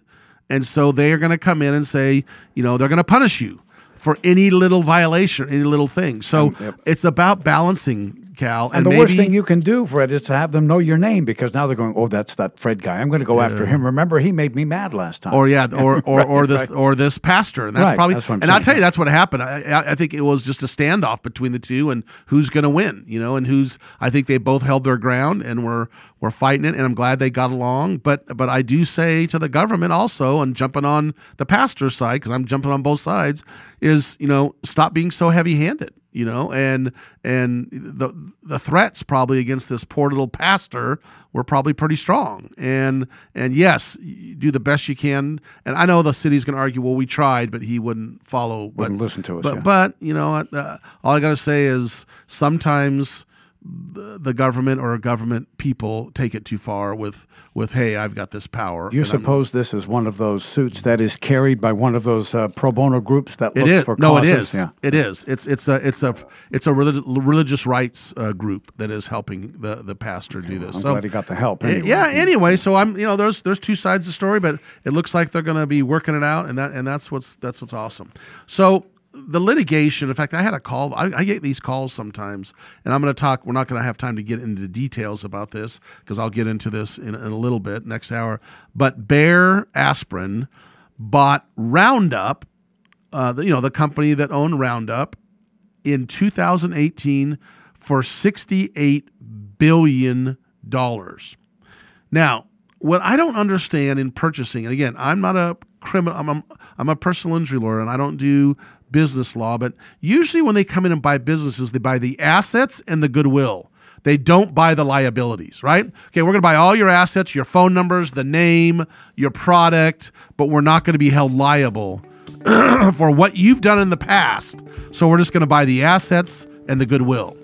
Speaker 2: and so they are going to come in and say, you know, they're going to punish you for any little violation, any little thing. So mm, it's about balancing, Cal,
Speaker 3: And, the
Speaker 2: maybe,
Speaker 3: worst thing you can do, Fred, is to have them know your name because now they're going, "Oh, that's that Fred guy. I'm going to go after him. Remember, he made me mad last time."
Speaker 2: or yeah, [laughs] or or, or this
Speaker 3: right.
Speaker 2: or this pastor, and that's
Speaker 3: Right,
Speaker 2: probably.
Speaker 3: that's
Speaker 2: and I'll tell you, that's what happened. I, I- I think it was just a standoff between the two, and who's going to win, you know, and who's. I think they both held their ground and were were fighting it, and I'm glad they got along. But but I do say to the government also, and jumping on the pastor's side because I'm jumping on both sides, is you know stop being so heavy handed. You know, and and the the threats probably against this poor little pastor were probably pretty strong. And and yes, do the best you can. And I know the city's going to argue, well, we tried, but he wouldn't follow. But,
Speaker 3: Wouldn't listen to us,
Speaker 2: But
Speaker 3: yeah.
Speaker 2: but you know, uh, all I got to say is sometimes the, government or government people take it too far with with hey, I've got this power.
Speaker 3: Do you
Speaker 2: and I'm-
Speaker 3: suppose this is one of those suits that is carried by one of those uh, pro bono groups that looks
Speaker 2: is.
Speaker 3: for
Speaker 2: No,
Speaker 3: causes?
Speaker 2: it is.
Speaker 3: Yeah.
Speaker 2: It is. It's it's a it's a it's a religi- religious rights uh, group that is helping the the pastor do this.
Speaker 3: I'm
Speaker 2: so
Speaker 3: glad he got the help.
Speaker 2: Eh,
Speaker 3: Anyway.
Speaker 2: yeah. Anyway, so I'm you know there's there's two sides of the story, but it looks like they're going to be working it out, and that and that's what's that's what's awesome. So the litigation. In fact, I had a call. I, I get these calls sometimes, and I'm going to talk. We're not going to have time to get into details about this because I'll get into this in, in a little bit next hour. But Bayer Aspirin bought Roundup, uh, the, you know the company that owned Roundup, in 2018 for 68 billion dollars. Now, what I don't understand in purchasing, and again, I'm not a criminal, I'm a, I'm a personal injury lawyer, and I don't do business law, but usually when they come in and buy businesses, they buy the assets and the goodwill. They don't buy the liabilities, right? Okay, we're going to buy all your assets, your phone numbers, the name, your product, but we're not going to be held liable [clears throat] for what you've done in the past. So we're just going to buy the assets and the goodwill.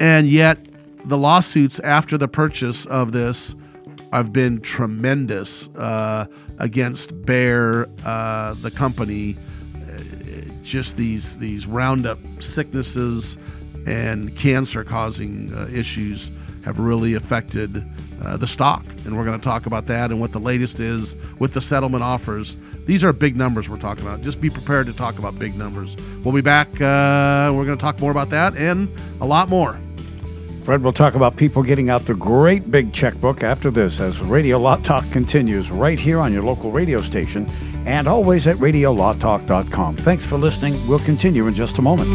Speaker 2: And yet, the lawsuits after the purchase of this have been tremendous uh, against Bayer, uh, the company. Just these these Roundup sicknesses and cancer-causing uh, issues have really affected uh, the stock, and we're going to talk about that and what the latest is with the settlement offers. These are big numbers we're talking about. Just be prepared to talk about big numbers. We'll be back. Uh, we're going to talk more about that and a lot more.
Speaker 3: Fred will talk about people getting out the great big checkbook after this as Radio Law Talk continues right here on your local radio station and always at radiolawtalk.com. Thanks for listening. We'll continue in just a moment.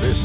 Speaker 15: This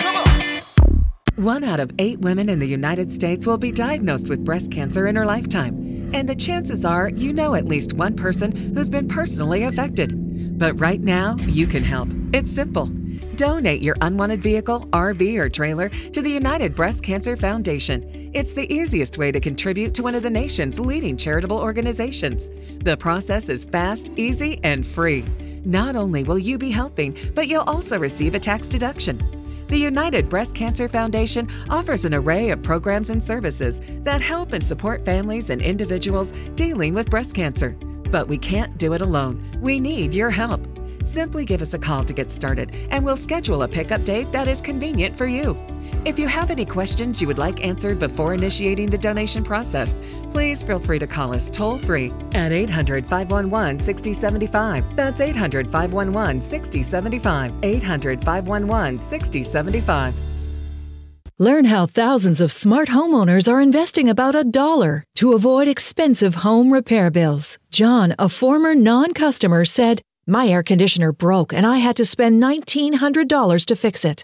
Speaker 16: One out of eight women in the United States will be diagnosed with breast cancer in her lifetime. And the chances are you know at least one person who's been personally affected. But right now, you can help. It's simple. Donate your unwanted vehicle, RV, or trailer to the United Breast Cancer Foundation. It's the easiest way to contribute to one of the nation's leading charitable organizations. The process is fast, easy, and free. Not only will you be helping, but you'll also receive a tax deduction. The United Breast Cancer Foundation offers an array of programs and services that help and support families and individuals dealing with breast cancer. But we can't do it alone. We need your help. Simply give us a call to get started, and we'll schedule a pickup date that is convenient for you. If you have any questions you would like answered before initiating the donation process, please feel free to call us toll free at 800 511 6075. That's 800 511 6075. 800 511 6075.
Speaker 17: Learn how thousands of smart homeowners are investing about a dollar to avoid expensive home repair bills. John, a former non customer, said, My air conditioner broke and I had to spend $1,900 to fix it.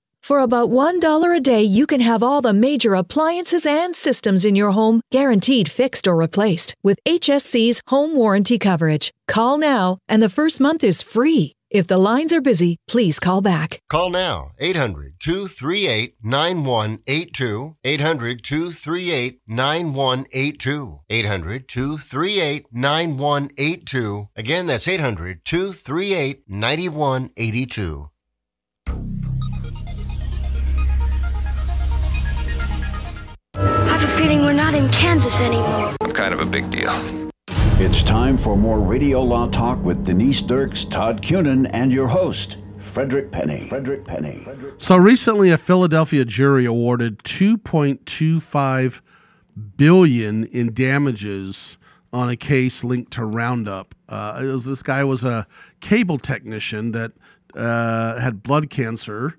Speaker 17: For about $1 a day, you can have all the major appliances and systems in your home guaranteed fixed or replaced with HSC's home warranty coverage. Call now, and the first month is free. If the lines are busy, please call back.
Speaker 4: Call now 800 238 9182. 800 238 9182. 800 238 9182. Again, that's 800 238 9182.
Speaker 10: I have a feeling we're not in Kansas anymore.
Speaker 1: I'm Kind of a big deal. It's time for more Radio Law Talk with Denise Dirks, Todd Cunin, and your host, Frederick Penny. Frederick Penny.
Speaker 2: So recently, a Philadelphia jury awarded 2.25 billion in damages on a case linked to Roundup. Uh, it was, this guy was a cable technician that uh, had blood cancer,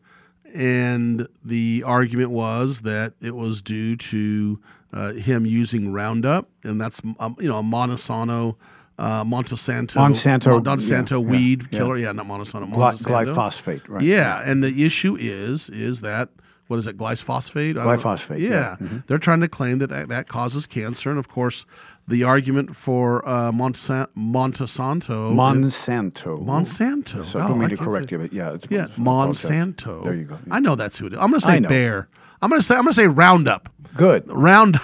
Speaker 2: and the argument was that it was due to uh, him using Roundup, and that's um, you know a Monsanto. Uh, Monsanto,
Speaker 3: Monsanto,
Speaker 2: Monsanto
Speaker 3: yeah,
Speaker 2: weed
Speaker 3: yeah,
Speaker 2: killer.
Speaker 3: yeah.
Speaker 2: Yeah, not Monsanto.
Speaker 3: Gly-
Speaker 2: Monsanto.
Speaker 3: glyphosate, right.
Speaker 2: Yeah, and the issue is is that what is it? Glyphosate. I don't know.
Speaker 3: Glyphosate,
Speaker 2: Yeah,
Speaker 3: yeah. Mhm.
Speaker 2: they're trying to claim that, that that causes cancer, and of course, the argument for uh, Monsa- Monsanto.
Speaker 3: Monsanto.
Speaker 2: Monsanto.
Speaker 3: So
Speaker 2: Oh,
Speaker 3: I don't mean
Speaker 2: I
Speaker 3: to correct
Speaker 2: say-
Speaker 3: you, but yeah, it's
Speaker 2: yeah,
Speaker 3: apologize.
Speaker 2: Monsanto.
Speaker 3: There you go.
Speaker 2: I know that's who it is. I'm going to say Bayer. I'm going to say I'm going to say Roundup.
Speaker 3: Good.
Speaker 2: Roundup.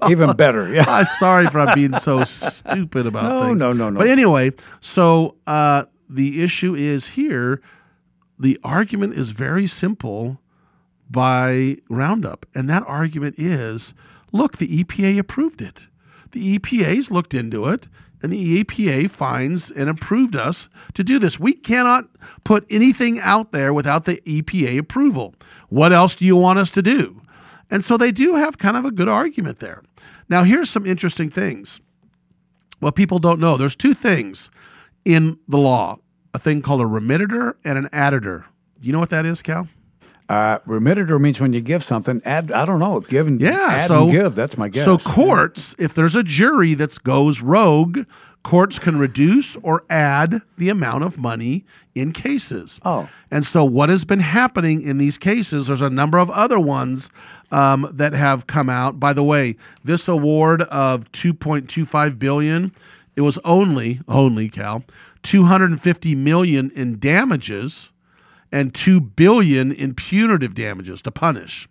Speaker 2: [laughs]
Speaker 3: Even better, yeah.
Speaker 2: I'm sorry for [laughs] being so stupid about
Speaker 3: No,
Speaker 2: things.
Speaker 3: no, no, no.
Speaker 2: But anyway, so uh, the issue is here. The argument is very simple by Roundup, and that argument is: look, the EPA approved it. The EPA's looked into it, and the EPA finds and approved us to do this. We cannot put anything out there without the EPA approval. What else do you want us to do? And so they do have kind of a good argument there. Now, here's some interesting things. What people don't know there's two things in the law a thing called a remitter and an additur. Do you know what that is, Cal?
Speaker 3: Uh, remitter means when you give something. Add, I don't know. Give and
Speaker 2: Yeah,
Speaker 3: add
Speaker 2: so
Speaker 3: and give. That's my guess.
Speaker 2: So courts, if there's a jury that goes rogue, courts can reduce or add the amount of money in cases.
Speaker 3: Oh.
Speaker 2: And so what has been happening in these cases, there's a number of other ones um, that have come out. By the way, this award of 2.25 billion, it was only, only Cal, 250 million in damages and 2 billion in punitive damages to punish.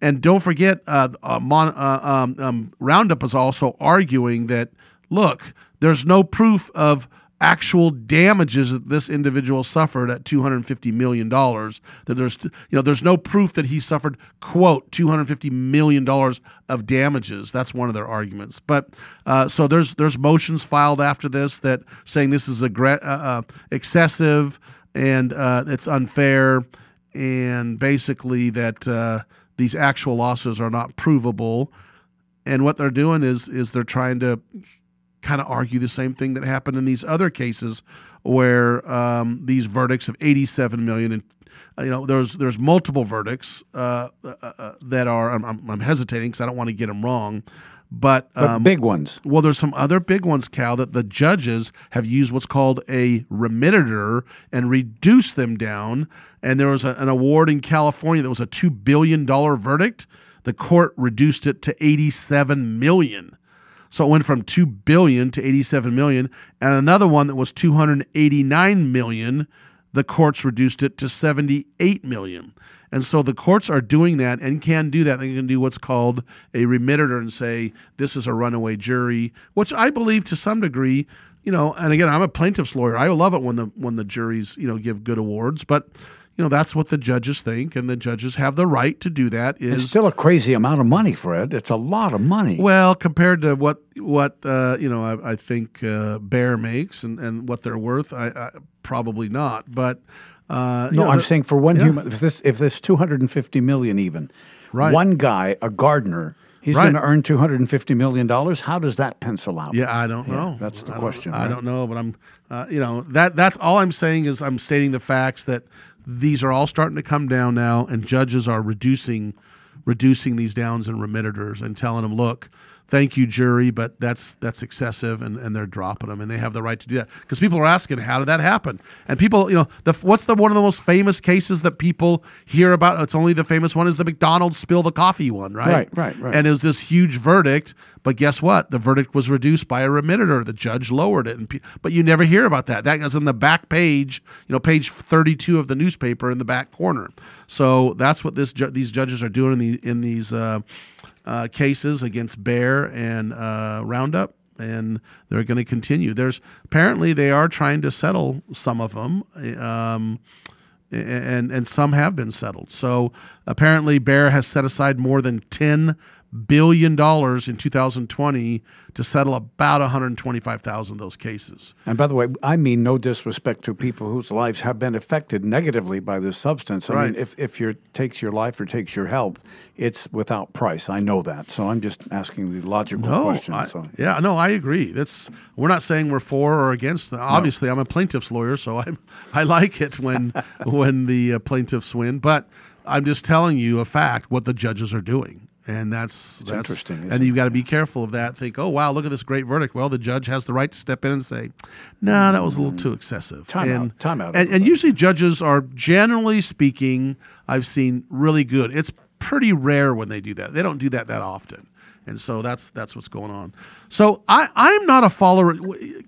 Speaker 2: And don't forget, uh, uh, Mon- uh, um, um, Roundup is also arguing that look, there's no proof of actual damages that this individual suffered at 250 million dollars that there's you know there's no proof that he suffered quote 250 million dollars of damages that's one of their arguments but uh, so there's there's motions filed after this that saying this is aggre- uh, uh, excessive and uh, it's unfair and basically that uh, these actual losses are not provable. And what they're doing is is they're trying to kind of argue the same thing that happened in these other cases where um, these verdicts of 87 million and you know there's there's multiple verdicts uh, uh, uh that are I'm, I'm hesitating because I don't want to get them wrong but,
Speaker 3: um, big ones.
Speaker 2: Well, there's some other big ones, Cal, that the judges have used what's called a remitter and reduced them down. And there was a, an award in California that was a two billion dollar verdict. The court reduced it to 87 million. So it went from 2 billion to 87 million and another one that was 289 million, the courts reduced it to 78 million. And so the courts are doing that and can do that. They can do what's called a remitter and say this is a runaway jury, which I believe to some degree, you know, and again, I'm a plaintiff's lawyer. I love it when the when the juries, you know, give good awards, but you know that's what the judges think, and the judges have the right to do that. Is
Speaker 3: it's still a crazy amount of money, Fred. It's a lot of money.
Speaker 2: Well, compared to what what uh, you know, I, I think uh, Bayer makes and, and what they're worth, I, I probably not. But uh,
Speaker 3: no,
Speaker 2: know,
Speaker 3: I'm saying for one yeah. human, if this if this 250 million even,
Speaker 2: right.
Speaker 3: one guy, a gardener. He's right. going to earn two hundred and fifty million dollars. How does that pencil out?
Speaker 2: Yeah, I don't
Speaker 3: yeah,
Speaker 2: know.
Speaker 3: That's the
Speaker 2: I
Speaker 3: question.
Speaker 2: Don't,
Speaker 3: right?
Speaker 2: I don't know, but I'm, uh, you know, that that's all I'm saying is I'm stating the facts that these are all starting to come down now, and judges are reducing reducing these downs and remitters and telling them, look, thank you, jury, but that's that's excessive, and, and they're dropping them, and they have the right to do that because people are asking, how did that happen? And people, you know, the what's the one of the most famous cases that people hear about? It's only the famous one is the McDonald's spill the coffee one, right?
Speaker 3: Right, right, right.
Speaker 2: And it was this huge verdict, but guess what? The verdict was reduced by a remitter. The judge lowered it, and pe- but you never hear about that. That goes in the back page, you know, page thirty-two of the newspaper in the back corner. So that's what this ju- these judges are doing in the in these. Uh, uh, cases against Bayer and uh, Roundup, and they're going to continue. There's apparently they are trying to settle some of them, um, and and some have been settled. So apparently Bayer has set aside more than ten billion dollars in 2020 to settle about 125,000 of those cases.
Speaker 3: And by the way, I mean no disrespect to people whose lives have been affected negatively by this substance. I
Speaker 2: right.
Speaker 3: mean, if if your takes your life or takes your health, it's without price. I know that, so I'm just asking the logical
Speaker 2: no,
Speaker 3: question.
Speaker 2: I,
Speaker 3: so.
Speaker 2: Yeah, no, I agree. That's we're not saying we're for or against. Obviously, no. I'm a plaintiff's lawyer, so I [laughs] I like it when [laughs] when the uh, plaintiffs win, but. I'm just telling you a fact what the judges are doing and that's,
Speaker 3: that's
Speaker 2: interesting.
Speaker 3: And
Speaker 2: you've got to be careful of that. Think, oh wow, look at this great verdict. Well, the judge has the right to step in and say, "No, nah, that was a little mm-hmm. too excessive."
Speaker 3: Time
Speaker 2: and,
Speaker 3: out. Time out.
Speaker 2: And, and usually, judges are generally speaking, I've seen really good. It's pretty rare when they do that. They don't do that that often and so that's that's what's going on. So I I'm not a follower.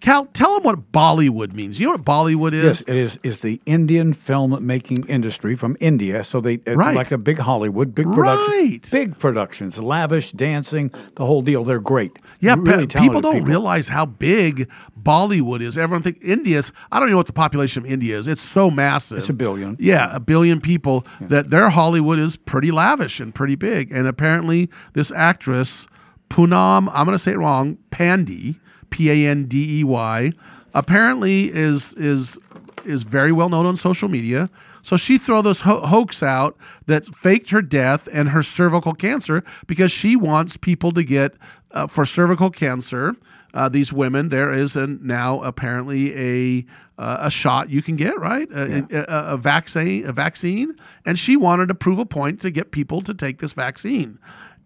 Speaker 2: Cal, tell them what Bollywood means. You know what Bollywood is?
Speaker 3: Yes, it is is the Indian film making industry from India. So they uh,
Speaker 2: right.
Speaker 3: like a big Hollywood, big production,
Speaker 2: right.
Speaker 3: big productions, lavish dancing, the whole deal. They're great.
Speaker 2: Yeah,
Speaker 3: really
Speaker 2: people don't
Speaker 3: people.
Speaker 2: realize how big Bollywood is. Everyone think India's. I don't know what the population of India is. It's so massive.
Speaker 3: It's a billion.
Speaker 2: Yeah, a billion people. Yeah. That their Hollywood is pretty lavish and pretty big. And apparently, this actress Poonam, I'm going to say it wrong, Pandey, P A N D E Y, apparently is is is very well known on social media. So she throw this ho- hoax out that faked her death and her cervical cancer because she wants people to get uh, for cervical cancer. Uh, these women, there is a, now apparently a uh, a shot you can get, right? A, yeah. a, a, vaccine, a vaccine, and she wanted to prove a point to get people to take this vaccine.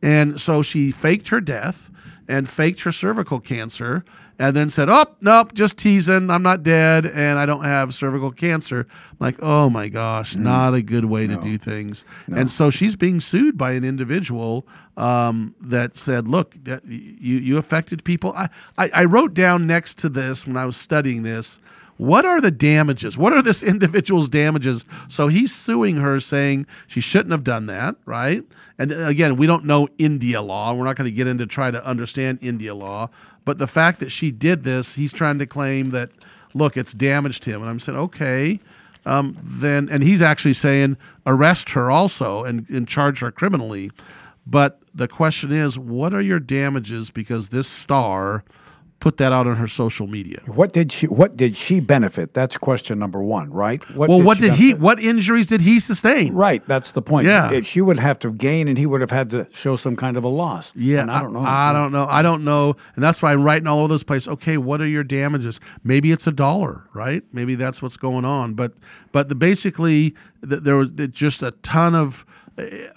Speaker 2: And so she faked her death and faked her cervical cancer and then said, Oh, nope, just teasing. I'm not dead and I don't have cervical cancer. I'm like, oh my gosh, mm. not a good way no. to do things. No. And so she's being sued by an individual um, that said, Look, you, you affected people. I, I, I wrote down next to this when I was studying this what are the damages? What are this [laughs] individual's damages? So he's suing her, saying she shouldn't have done that, right? And uh, again, we don't know India law. We're not going to get into try to understand India law. But the fact that she did this, he's trying to claim that, look, it's damaged him. And I'm saying, okay, um, then, and he's actually saying arrest her also and, and charge her criminally. But the question is, what are your damages because this star put that out on her social media?
Speaker 3: What did she What did she benefit? That's question number one, right? What
Speaker 2: well, what
Speaker 3: she
Speaker 2: did he? What injuries did he sustain?
Speaker 3: Right, that's the point.
Speaker 2: Yeah.
Speaker 3: It- she would have to gain, and he would have had to show some kind of a loss.
Speaker 2: Yeah,
Speaker 3: And I don't know.
Speaker 2: I, don't know. I don't know, and that's why I'm writing all over this place. Okay, what are your damages? Maybe it's a dollar, right? Maybe that's what's going on. But but the basically th- there was just a ton of.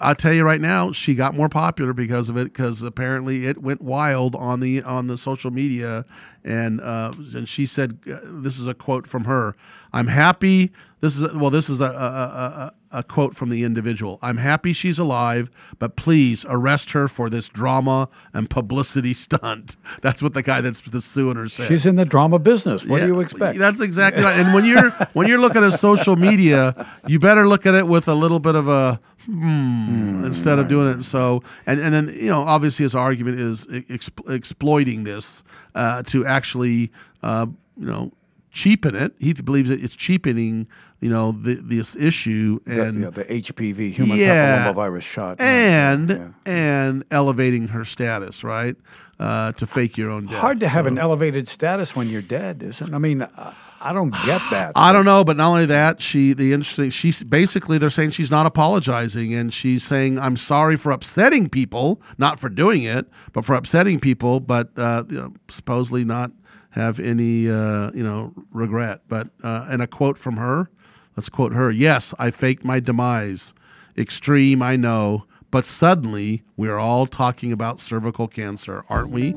Speaker 2: I'll tell you right now, she got more popular because of it. Because apparently it went wild on the on the social media, and uh, and she said, uh, "This is a quote from her. I'm happy. This is a, well, this is a, a, a, a quote from the individual. I'm happy she's alive, but please arrest her for this drama and publicity [laughs] stunt. That's what the guy that's, that's suing her said.
Speaker 3: She's in the drama business. What
Speaker 2: Yeah,
Speaker 3: do you expect?
Speaker 2: That's exactly right. And when you're [laughs] when you're looking at social media, you better look at it with a little bit of a hmm, instead of doing it so. And and then you know obviously his argument is ex- exploiting this uh, to actually uh, you know cheapen it. He believes that it's cheapening you know the, this issue
Speaker 3: The-
Speaker 2: and
Speaker 3: yeah, the HPV, human
Speaker 2: Yeah.
Speaker 3: papillomavirus shot.
Speaker 2: and and elevating her status right uh, to fake your own death.
Speaker 3: Hard to have
Speaker 2: So-
Speaker 3: an elevated status when you're dead, isn't it? I mean, I, I don't get that. [sighs]
Speaker 2: I don't know, but not only that, she the interesting she's basically they're saying she's not apologizing and she's saying I'm sorry for upsetting people, not for doing it, but for upsetting people, but uh, you know, supposedly not have any uh, you know regret. But uh, and a quote from her, let's quote her. Yes, I faked my demise. Extreme, I know, but suddenly we are all talking about cervical cancer, aren't we?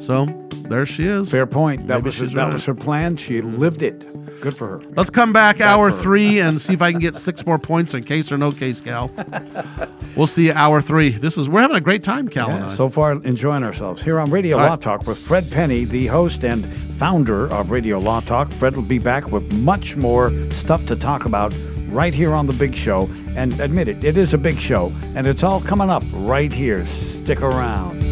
Speaker 2: So there she is.
Speaker 3: Fair point. That was
Speaker 2: she's
Speaker 3: that
Speaker 2: right.
Speaker 3: was her plan. She mm-hmm. lived it. Good for her.
Speaker 2: Let's come back
Speaker 3: Bad
Speaker 2: hour three and [laughs] see if I can get six more points in case or no case, Cal. we'll see you hour three. This is we're having a great time, Cal and
Speaker 3: Yeah,
Speaker 2: I.
Speaker 3: so far, enjoying ourselves here on Radio
Speaker 2: All
Speaker 3: Law
Speaker 2: right.
Speaker 3: Talk with Fred Penny, the host and founder of Radio Law Talk. Fred will be back with much more stuff to talk about right here on the Big Show. And admit it, it is a big show, and it's all coming up right here. Stick around.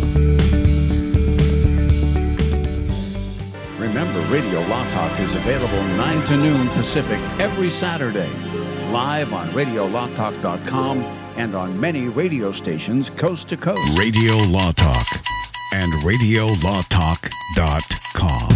Speaker 18: Remember, Radio Law Talk is available 9 to noon Pacific every Saturday, live on RadioLawTalk.com and on many radio stations coast to coast.
Speaker 19: Radio Law Talk and RadioLawTalk.com.